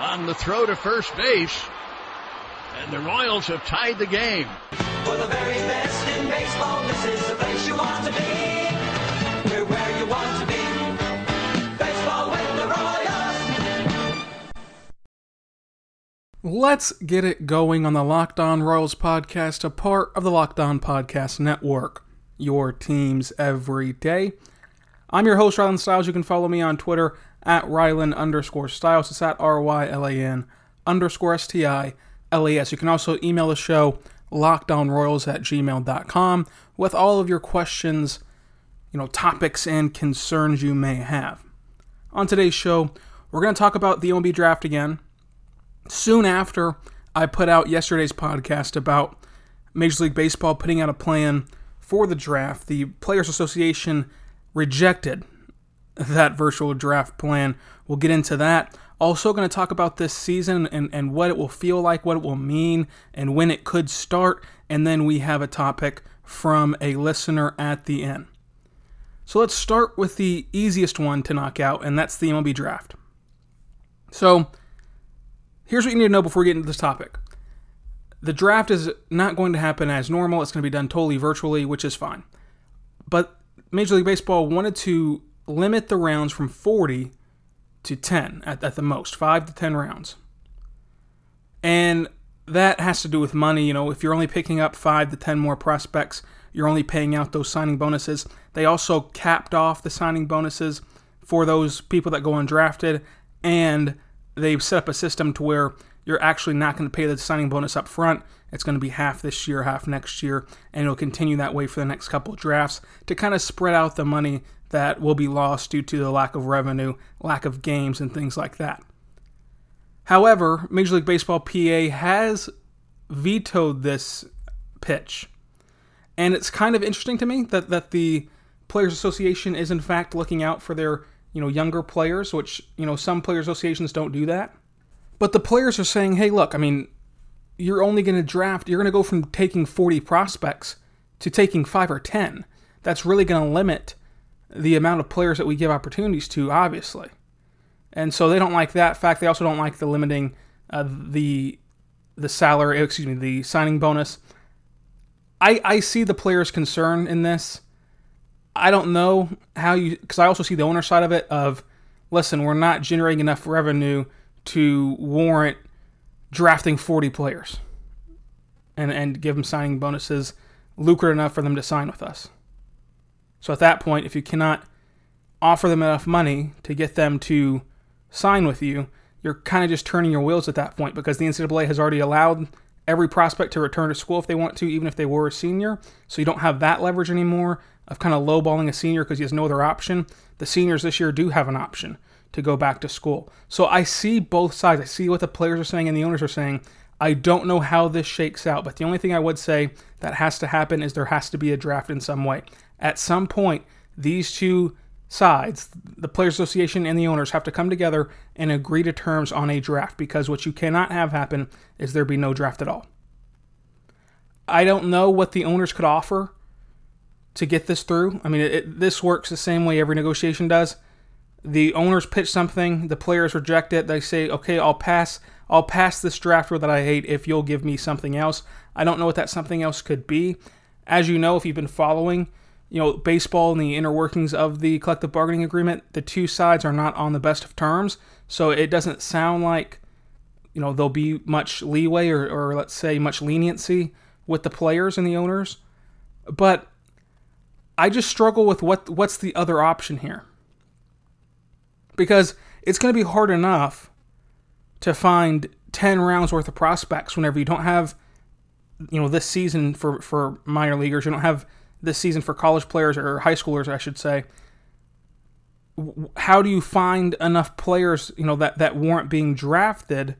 on the throw to first base. And the Royals have tied the game. For the very best in baseball, this is the place you want to be. We're where you want to be. Baseball with the Royals. Let's get it going on the Locked On Royals podcast, a part of the Locked On Podcast Network. Your teams every day. I'm your host, Rylan Stiles. You can follow me on Twitter at Rylan underscore Stiles. It's at R Y L A N underscore S T I L A S. You can also email the show lockedonroyals at gmail.com with all of your questions, you know, topics and concerns you may have. On today's show, we're going to talk about the MLB draft again. Soon after I put out yesterday's podcast about Major League Baseball putting out a plan for the draft, the Players Association rejected that virtual draft plan. We'll get into that. Also, going to talk about this season and, and what it will feel like, what it will mean, and when it could start. And then we have a topic from a listener at the end. So let's start with the easiest one to knock out, and that's the MLB draft. So here's what you need to know before we get into this topic. The draft is not going to happen as normal. It's going to be done totally virtually, which is fine. But Major League Baseball wanted to limit the rounds from 40 to 10 at, at the most, 5 to 10 rounds. And that has to do with money. You know, if you're only picking up 5 to 10 more prospects, you're only paying out those signing bonuses. They also capped off the signing bonuses for those people that go undrafted, and they've set up a system to where you're actually not going to pay the signing bonus up front. It's going to be half this year, half next year, and it'll continue that way for the next couple drafts to kind of spread out the money that will be lost due to the lack of revenue, lack of games, and things like that. However, Major League Baseball PA has vetoed this pitch. And it's kind of interesting to me that, that the Players Association is in fact looking out for their, you know, younger players, which, you know, some player associations don't do that. But the players are saying, hey, look, I mean, you're only going to draft, you're going to go from taking 40 prospects to taking 5 or 10. That's really going to limit the amount of players that we give opportunities to, obviously. And so they don't like that fact. They also don't like the limiting uh, the the salary, excuse me, the signing bonus. I I see the players' concern in this. I don't know how you because I also see the owner side of it of listen, we're not generating enough revenue to warrant drafting 40 players and and give them signing bonuses lucrative enough for them to sign with us. So at that point, if you cannot offer them enough money to get them to sign with you, you're kind of just turning your wheels at that point because the NCAA has already allowed every prospect to return to school if they want to, even if they were a senior. So you don't have that leverage anymore of kind of lowballing a senior because he has no other option. The seniors this year do have an option to go back to school. So I see both sides. I see what the players are saying and the owners are saying. I don't know how this shakes out, but the only thing I would say that has to happen is there has to be a draft in some way. At some point, these two sides, the Players Association and the owners, have to come together and agree to terms on a draft because what you cannot have happen is there be no draft at all. I don't know what the owners could offer to get this through. I mean, it, it, this works the same way every negotiation does. The owners pitch something, the players reject it. They say, "Okay, I'll pass. I'll pass this draft that I hate if you'll give me something else." I don't know what that something else could be. As you know, if you've been following, you know, baseball and the inner workings of the collective bargaining agreement, the two sides are not on the best of terms. So it doesn't sound like, you know, there'll be much leeway or, or let's say much leniency with the players and the owners. But I just struggle with what what's the other option here. Because it's going to be hard enough to find 10 rounds worth of prospects whenever you don't have you know this season for for minor leaguers, you don't have this season for college players or high schoolers, I should say. How do you find enough players, you know, that that warrant being drafted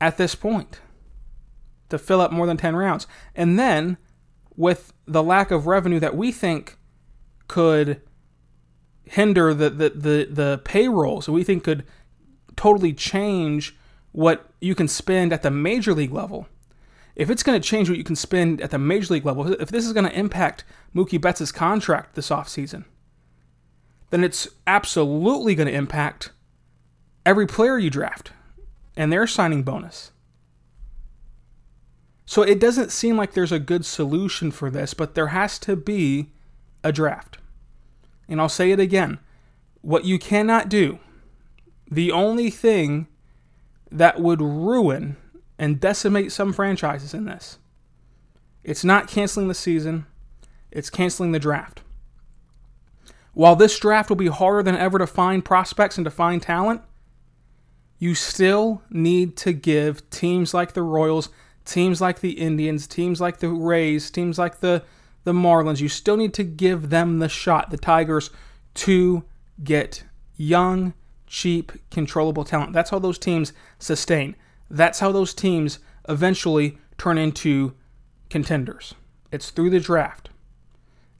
at this point to fill up more than 10 rounds. And then with the lack of revenue that we think could hinder the the the, the payroll, so we think could totally change what you can spend at the major league level. If it's going to change what you can spend at the major league level, if this is going to impact Mookie Betts' contract this offseason, then it's absolutely going to impact every player you draft and their signing bonus. So it doesn't seem like there's a good solution for this, but there has to be a draft. And I'll say it again what you cannot do, the only thing that would ruin and decimate some franchises in this, it's not canceling the season, it's canceling the draft. While this draft will be harder than ever to find prospects and to find talent, you still need to give teams like the Royals, teams like the Indians, teams like the Rays, teams like the, the Marlins, you still need to give them the shot, the Tigers, to get young, cheap, controllable talent. That's how those teams sustain. That's how those teams eventually turn into contenders. It's through the draft.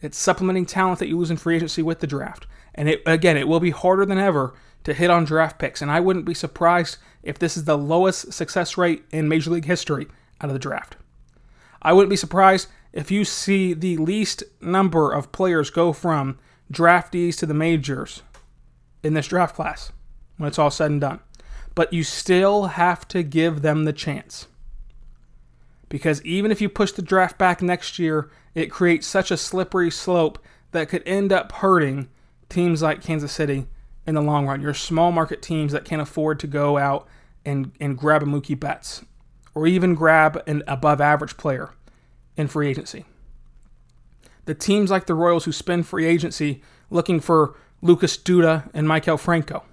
It's supplementing talent that you lose in free agency with the draft. And it, again, it will be harder than ever to hit on draft picks. And I wouldn't be surprised if this is the lowest success rate in Major League history out of the draft. I wouldn't be surprised if you see the least number of players go from draftees to the majors in this draft class when it's all said and done. But you still have to give them the chance. Because even if you push the draft back next year, it creates such a slippery slope that could end up hurting teams like Kansas City in the long run. Your small market teams that can't afford to go out and, and grab a Mookie Betts or even grab an above average player in free agency. The teams like the Royals who spend free agency looking for Lucas Duda and Maikel Franco.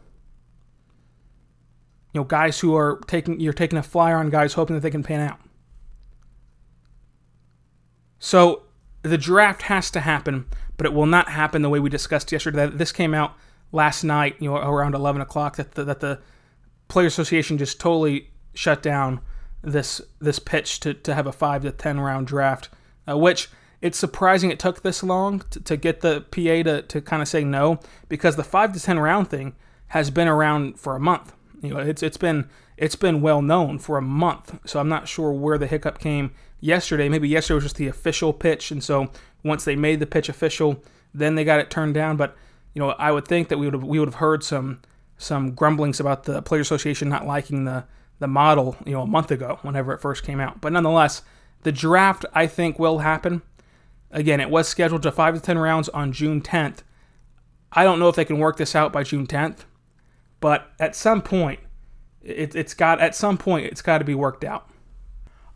You know, guys who are taking you're taking a flyer on guys hoping that they can pan out. So the draft has to happen, but it will not happen the way we discussed yesterday. This came out last night, you know, around 11 o'clock, that the, that the Player Association just totally shut down this this pitch to, to have a five to 10 round draft, uh, which it's surprising it took this long to, to get the PA to, to kind of say no because the five to 10 round thing has been around for a month. You know, it's it's been it's been well known for a month. So I'm not sure where the hiccup came yesterday. Maybe yesterday was just the official pitch, and so once they made the pitch official, then they got it turned down. But you know, I would think that we would have, we would have heard some some grumblings about the Player Association not liking the the model, you know, a month ago whenever it first came out. But nonetheless, the draft I think will happen. Again, it was scheduled to 5 to 10 rounds on June 10th. I don't know if they can work this out by June 10th, but at some point it, it's got at some point it's got to be worked out.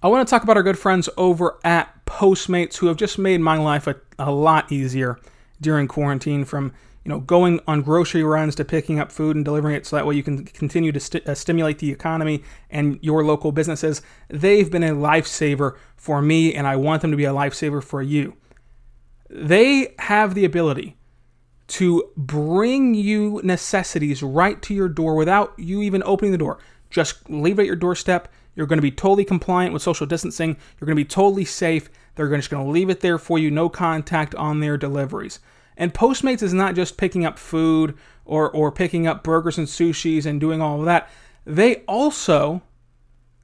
I want to talk about our good friends over at Postmates who have just made my life a, a lot easier during quarantine from you know going on grocery runs to picking up food and delivering it so that way you can continue to st- uh, stimulate the economy and your local businesses they've been a lifesaver for me and i want them to be a lifesaver for you they have the ability to bring you necessities right to your door without you even opening the door. Just leave it at your doorstep. You're going to be totally compliant with social distancing. You're going to be totally safe. They're just going to leave it there for you. No contact on their deliveries. And Postmates is not just picking up food or, or picking up burgers and sushis and doing all of that. They also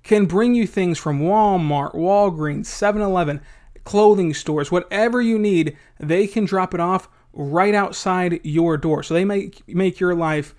can bring you things from Walmart, Walgreens, 7 Eleven, clothing stores, whatever you need, they can drop it off right outside your door. So they make, make your life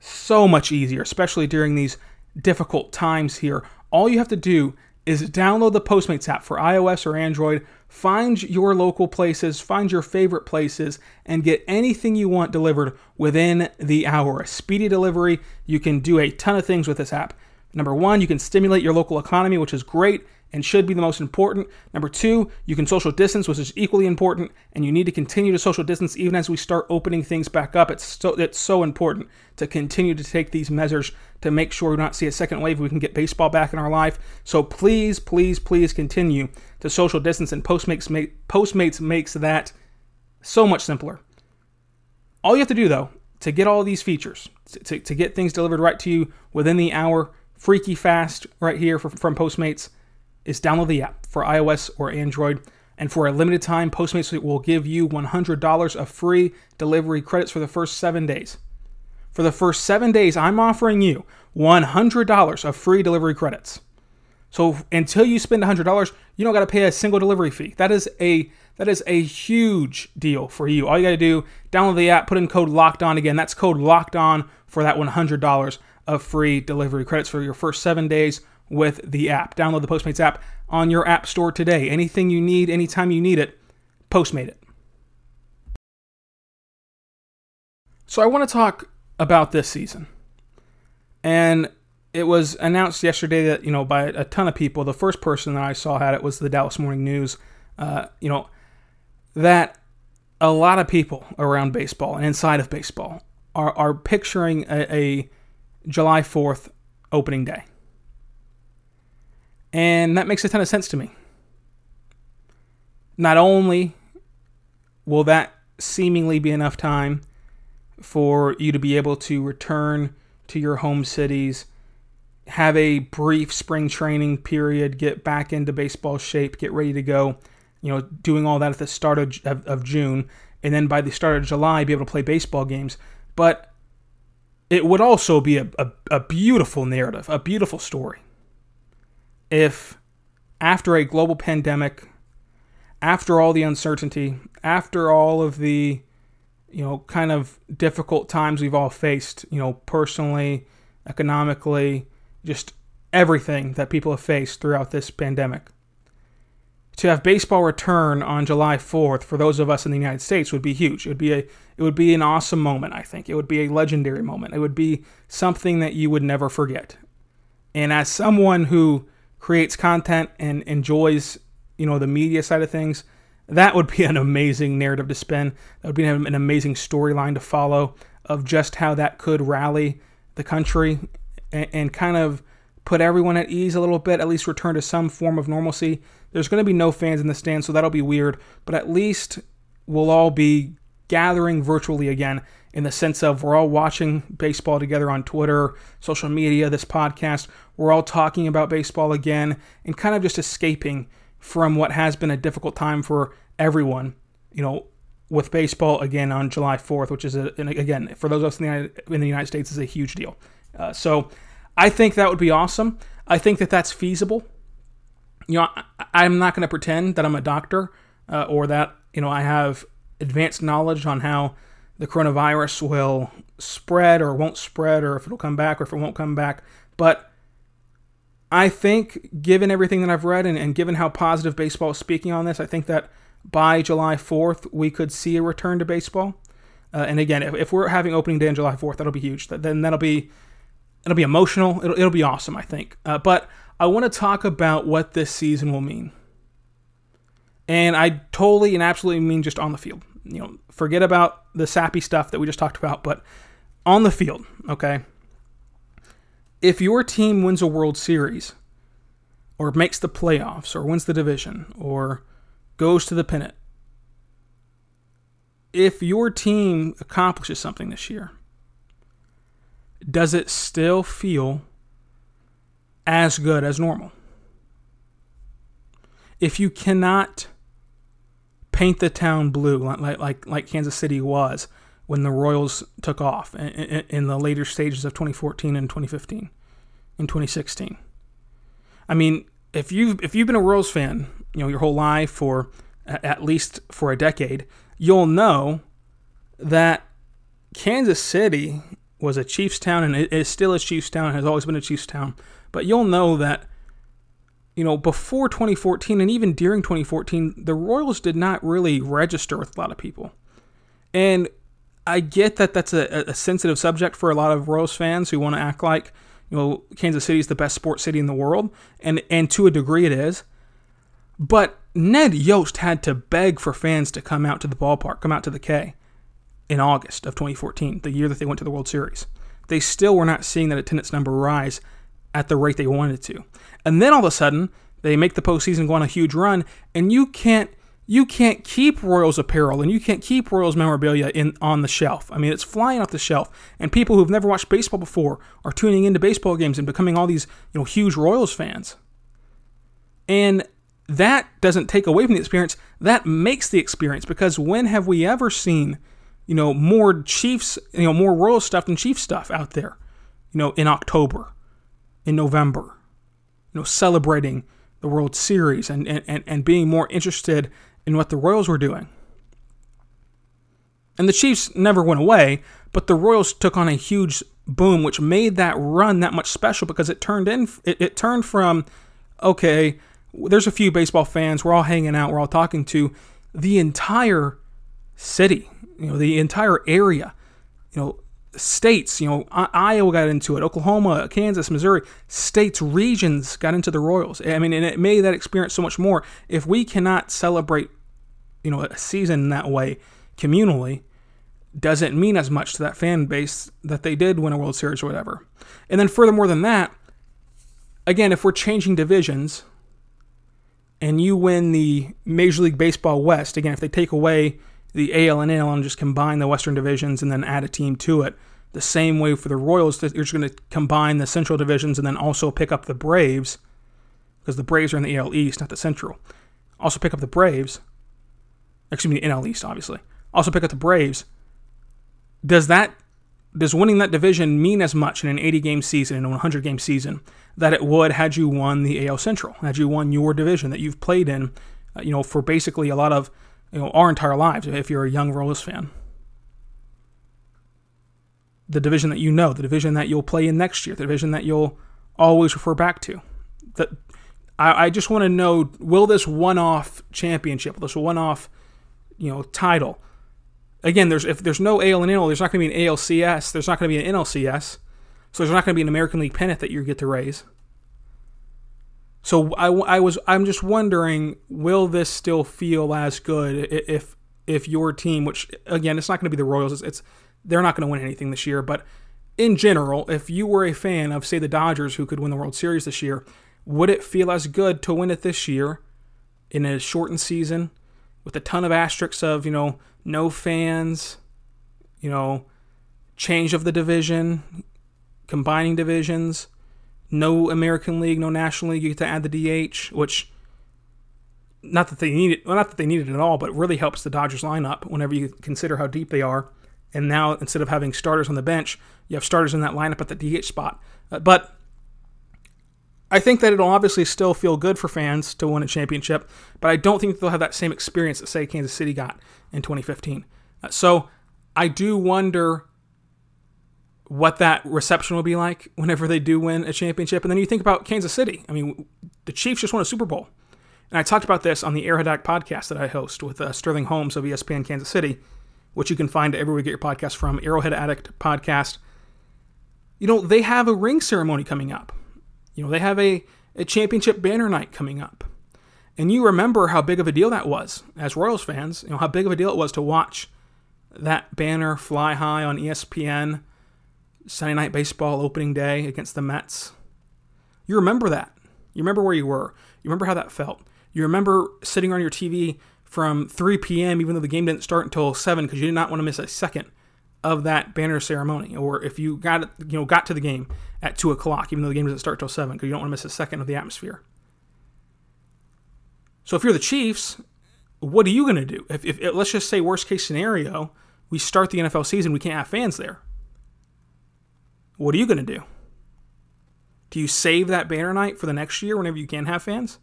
so much easier, especially during these difficult times here. All you have to do is download the Postmates app for iOS or Android Find your local places, find your favorite places, and get anything you want delivered within the hour. A speedy delivery, you can do a ton of things with this app. Number one, you can stimulate your local economy, which is great and should be the most important. Number two, you can social distance, which is equally important, and you need to continue to social distance even as we start opening things back up. It's so it's so important to continue to take these measures to make sure we don't see a second wave. We can get baseball back in our life. So please, please, please continue to social distance, and Postmates make, Postmates makes that so much simpler. All you have to do though to get all these features, to, to get things delivered right to you within the hour freaky fast right here for, from Postmates is download the app for iOS or Android. And for a limited time, Postmates will give you $100 of free delivery credits for the first seven days. For the first seven days, I'm offering you $100 of free delivery credits. So until you spend $100, you don't got to pay a single delivery fee. That is a that is a huge deal for you. All you got to do, download the app, put in code locked on again. That's code locked on for that $100 of free delivery credits for your first 7 days with the app. Download the Postmates app on your app store today. Anything you need, anytime you need it, Postmate it. So I want to talk about this season. And it was announced yesterday that, you know, by a ton of people. The first person that I saw had it was the Dallas Morning News. Uh, you know, that a lot of people around baseball and inside of baseball are, are picturing a, a July 4th opening day. And that makes a ton of sense to me. Not only will that seemingly be enough time for you to be able to return to your home cities, have a brief spring training period, get back into baseball shape, get ready to go, you know, doing all that at the start of, of, of June, and then by the start of July, be able to play baseball games. But it would also be a, a, a beautiful narrative, a beautiful story. If after a global pandemic, after all the uncertainty, after all of the you know, kind of difficult times we've all faced, you know, personally, economically, just everything that people have faced throughout this pandemic. To have baseball return on July 4th for those of us in the United States would be huge. It would be a it would be an awesome moment, I think. It would be a legendary moment. It would be something that you would never forget. And as someone who creates content and enjoys, you know, the media side of things, that would be an amazing narrative to spin. That would be an amazing storyline to follow of just how that could rally the country and, and, kind of put everyone at ease a little bit, at least return to some form of normalcy. There's going to be no fans in the stands, so that'll be weird, but at least we'll all be gathering virtually again in the sense of we're all watching baseball together on Twitter, social media, this podcast. We're all talking about baseball again and kind of just escaping from what has been a difficult time for everyone, you know, with baseball again on July 4th, which is, a, again, for those of us in the United, in the United States, is a huge deal. Uh, so I think that would be awesome. I think that that's feasible. You know, I, am not going to pretend that I'm a doctor uh, or that, you know, I have advanced knowledge on how the coronavirus will spread or won't spread or if it'll come back or if it won't come back. But I think, given everything that I've read and, and given how positive baseball is speaking on this, I think that by July 4th, we could see a return to baseball. Uh, and again, if, if, we're having opening day on July 4th, that'll be huge. Then that'll be it'll be emotional. It'll, it'll be awesome, I think. Uh, but I want to talk about what this season will mean. And I totally and absolutely mean just on the field. You know, forget about the sappy stuff that we just talked about, but on the field, okay? if your team wins a World Series or makes the playoffs or wins the division or goes to the pennant, if your team accomplishes something this year, does it still feel as good as normal? If you cannot paint the town blue like like like Kansas City was when the Royals took off in, in, the later stages of 2014 and 2015 in 2016. I mean, if you if you've been a Royals fan, you know your whole life or at least for a decade, you'll know that Kansas City was a Chiefs town and it is still a Chiefs town, has always been a Chiefs town. But you'll know that you know before 2014 and even during 2014, the Royals did not really register with a lot of people. And I get that that's a, a sensitive subject for a lot of Royals fans who want to act like you know Kansas City is the best sports city in the world, and and to a degree it is. But Ned Yost had to beg for fans to come out to the ballpark, come out to the K, in August of 2014, the year that they went to the World Series. They still were not seeing that attendance number rise at the rate they wanted to. And then all of a sudden, they make the postseason, go on a huge run, and you can't you can't keep Royals apparel and you can't keep Royals memorabilia in on the shelf. I mean, it's flying off the shelf, and people who've never watched baseball before are tuning into baseball games and becoming all these you know huge Royals fans. And that doesn't take away from the experience. That makes the experience because when have we ever seen you know more Chiefs you know more Royals stuff than Chiefs stuff out there? You know, in October, in November, you know, celebrating the World Series and, and, and being more interested in what the Royals were doing. And the Chiefs never went away, but the Royals took on a huge boom, which made that run that much special because it turned in it, it turned from okay, there's a few baseball fans, we're all hanging out, we're all talking to the entire city, you know, the entire area, you know, states, you know, Iowa got into it, Oklahoma, Kansas, Missouri, states, regions got into the Royals. I mean, and it made that experience so much more. If we cannot celebrate, you know, a season that way communally, doesn't mean as much to that fan base that they did win a World Series or whatever. And then furthermore than that, again, if we're changing divisions and you win the Major League Baseball West, again, if they take away the AL and NL and just combine the Western divisions and then add a team to it, the same way for the Royals, you're just going to combine the Central divisions and then also pick up the Braves, because the Braves are in the AL East, not the Central. Also pick up the Braves. Excuse me, the NL East, obviously. Also pick up the Braves. Does that does winning that division mean as much in an 80 game season, in a 100 game season, that it would had you won the AL Central, had you won your division that you've played in, uh, you know, for basically a lot of, you know, our entire lives if you're a young Royals fan? the division that you know, the division that you'll play in next year, the division that you'll always refer back to. That I, I just want to know: Will this one-off championship, this one-off, you know, title? Again, there's if there's no AL and NL, there's not going to be an ALCS, there's not going to be an NLCS, so there's not going to be an American League pennant that you get to raise. So I, I was I'm just wondering, will this still feel as good if if your team, which again, it's not going to be the Royals, it's, it's they're not going to win anything this year. But in general, if you were a fan of, say, the Dodgers who could win the World Series this year, would it feel as good to win it this year in a shortened season with a ton of asterisks of, you know, no fans, you know, change of the division, combining divisions, no American League, no National League, you get to add the DH, which not that they need it, well, not that they need it at all, but really helps the Dodgers lineup whenever you consider how deep they are and now instead of having starters on the bench, you have starters in that lineup at the DH spot. Uh, but I think that it'll obviously still feel good for fans to win a championship, but I don't think they'll have that same experience that say Kansas City got in 2015. Uh, so I do wonder what that reception will be like whenever they do win a championship. And then you think about Kansas City. I mean, the Chiefs just won a Super Bowl. And I talked about this on the Addict podcast that I host with uh, Sterling Holmes of ESPN Kansas City which you can find everywhere you get your podcast from, Arrowhead Addict Podcast. You know, they have a ring ceremony coming up. You know, they have a, a championship banner night coming up. And you remember how big of a deal that was as Royals fans, you know, how big of a deal it was to watch that banner fly high on ESPN Sunday Night Baseball opening day against the Mets. You remember that. You remember where you were. You remember how that felt. You remember sitting on your TV from 3 p.m., even though the game didn't start until 7, because you did not want to miss a second of that banner ceremony. Or if you got you know got to the game at 2 o'clock, even though the game doesn't start till 7, because you don't want to miss a second of the atmosphere. So if you're the Chiefs, what are you going to do? If, if, let's just say worst case scenario, we start the NFL season, we can't have fans there. What are you going to do? Do you save that banner night for the next year whenever you can have fans?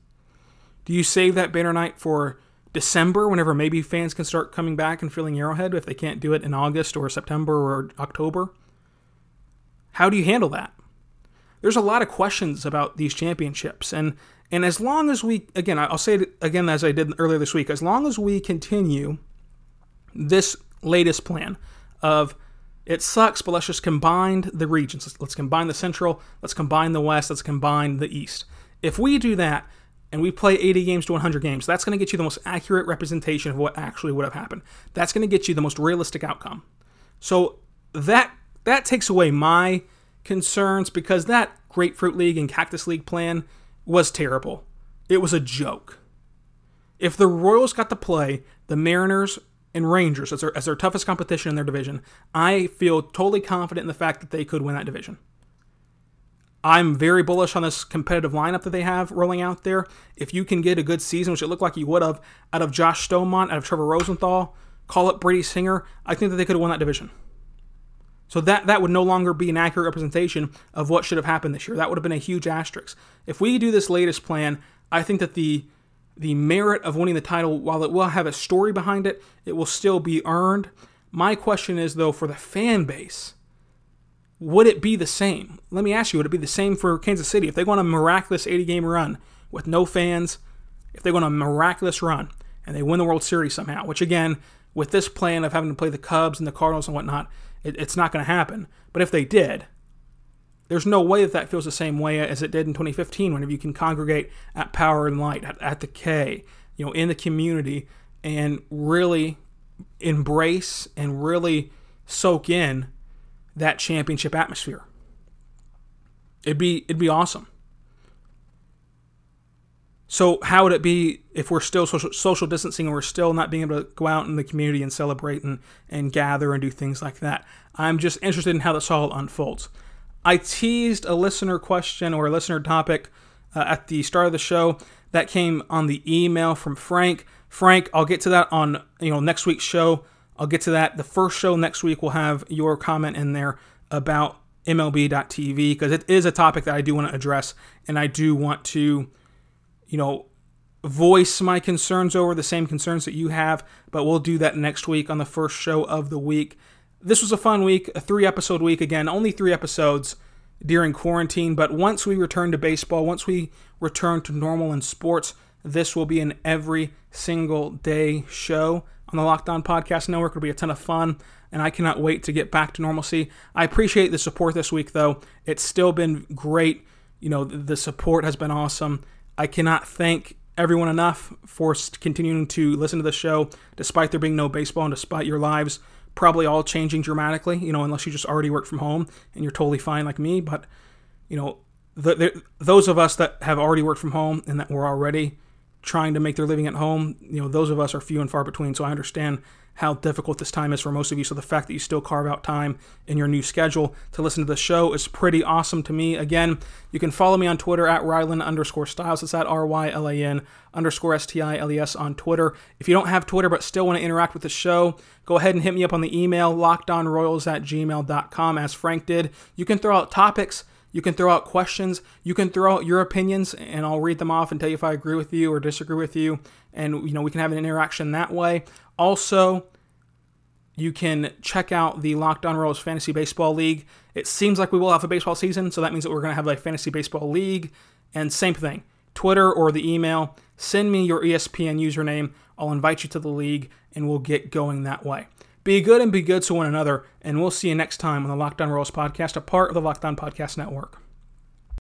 Do you save that banner night for December, whenever maybe fans can start coming back and filling Arrowhead if they can't do it in August or September or October? How do you handle that? There's a lot of questions about these championships, and and as long as we again, I'll say it again as I did earlier this week, as long as we continue this latest plan of it sucks, but let's just combine the regions. Let's, let's combine the Central, let's combine the West, let's combine the East. If we do that, and we play 80 games to 100 games, that's going to get you the most accurate representation of what actually would have happened. That's going to get you the most realistic outcome. So that that takes away my concerns because that Grapefruit League and Cactus League plan was terrible. It was a joke. If the Royals got to play the Mariners and Rangers as their, as their toughest competition in their division, I feel totally confident in the fact that they could win that division. I'm very bullish on this competitive lineup that they have rolling out there. If you can get a good season, which it looked like you would have, out of Josh Staumont, out of Trevor Rosenthal, call up Brady Singer, I think that they could have won that division. So that that would no longer be an accurate representation of what should have happened this year. That would have been a huge asterisk. If we do this latest plan, I think that the the merit of winning the title, while it will have a story behind it, it will still be earned. My question is though, for the fan base, would it be the same? Let me ask you, would it be the same for Kansas City if they go on a miraculous 80 game run with no fans? If they go on a miraculous run and they win the World Series somehow, which again, with this plan of having to play the Cubs and the Cardinals and whatnot, it, it's not going to happen. But if they did, there's no way that that feels the same way as it did in 2015 whenever you can congregate at Power and Light, at, at the K, you know, in the community and really embrace and really soak in that championship atmosphere. It'd be it'd be awesome. So how would it be if we're still social, social distancing and we're still not being able to go out in the community and celebrate and, and gather and do things like that? I'm just interested in how this all unfolds. I teased a listener question or a listener topic uh, at the start of the show that came on the email from Frank. Frank, I'll get to that on you know next week's show. I'll get to that. The first show next week will have your comment in there about MLB.tv because it is a topic that I do want to address and I do want to you know, voice my concerns over the same concerns that you have, but we'll do that next week on the first show of the week. This was a fun week, a three episode week. Again, only three episodes during quarantine, but once we return to baseball, once we return to normal in sports, this will be an every single day show on the Locked On Podcast Network. It'll be a ton of fun, and I cannot wait to get back to normalcy. I appreciate the support this week, though. It's still been great. You know, the support has been awesome. I cannot thank everyone enough for continuing to listen to the show, despite there being no baseball and despite your lives probably all changing dramatically, you know, unless you just already work from home and you're totally fine like me. But, you know, the, the, those of us that have already worked from home and that were already trying to make their living at home, you know, those of us are few and far between. So I understand how difficult this time is for most of you. So the fact that you still carve out time in your new schedule to listen to the show is pretty awesome to me. Again, you can follow me on Twitter at Rylan underscore Stiles. It's at R Y L A N underscore S T I L E S on Twitter. If you don't have Twitter but still want to interact with the show, go ahead and hit me up on the email lockedonroyals at gmail.com as Frank did. You can throw out topics. You can throw out questions. You can throw out your opinions, and I'll read them off and tell you if I agree with you or disagree with you. And you know we can have an interaction that way. Also, you can check out the Locked On Royals Fantasy Baseball League. It seems like we will have a baseball season, so that means that we're going to have a fantasy baseball league. And same thing, Twitter or the email. Send me your ESPN username. I'll invite you to the league, and we'll get going that way. Be good and be good to one another, and we'll see you next time on the Locked On Royals podcast, a part of the Locked On Podcast Network.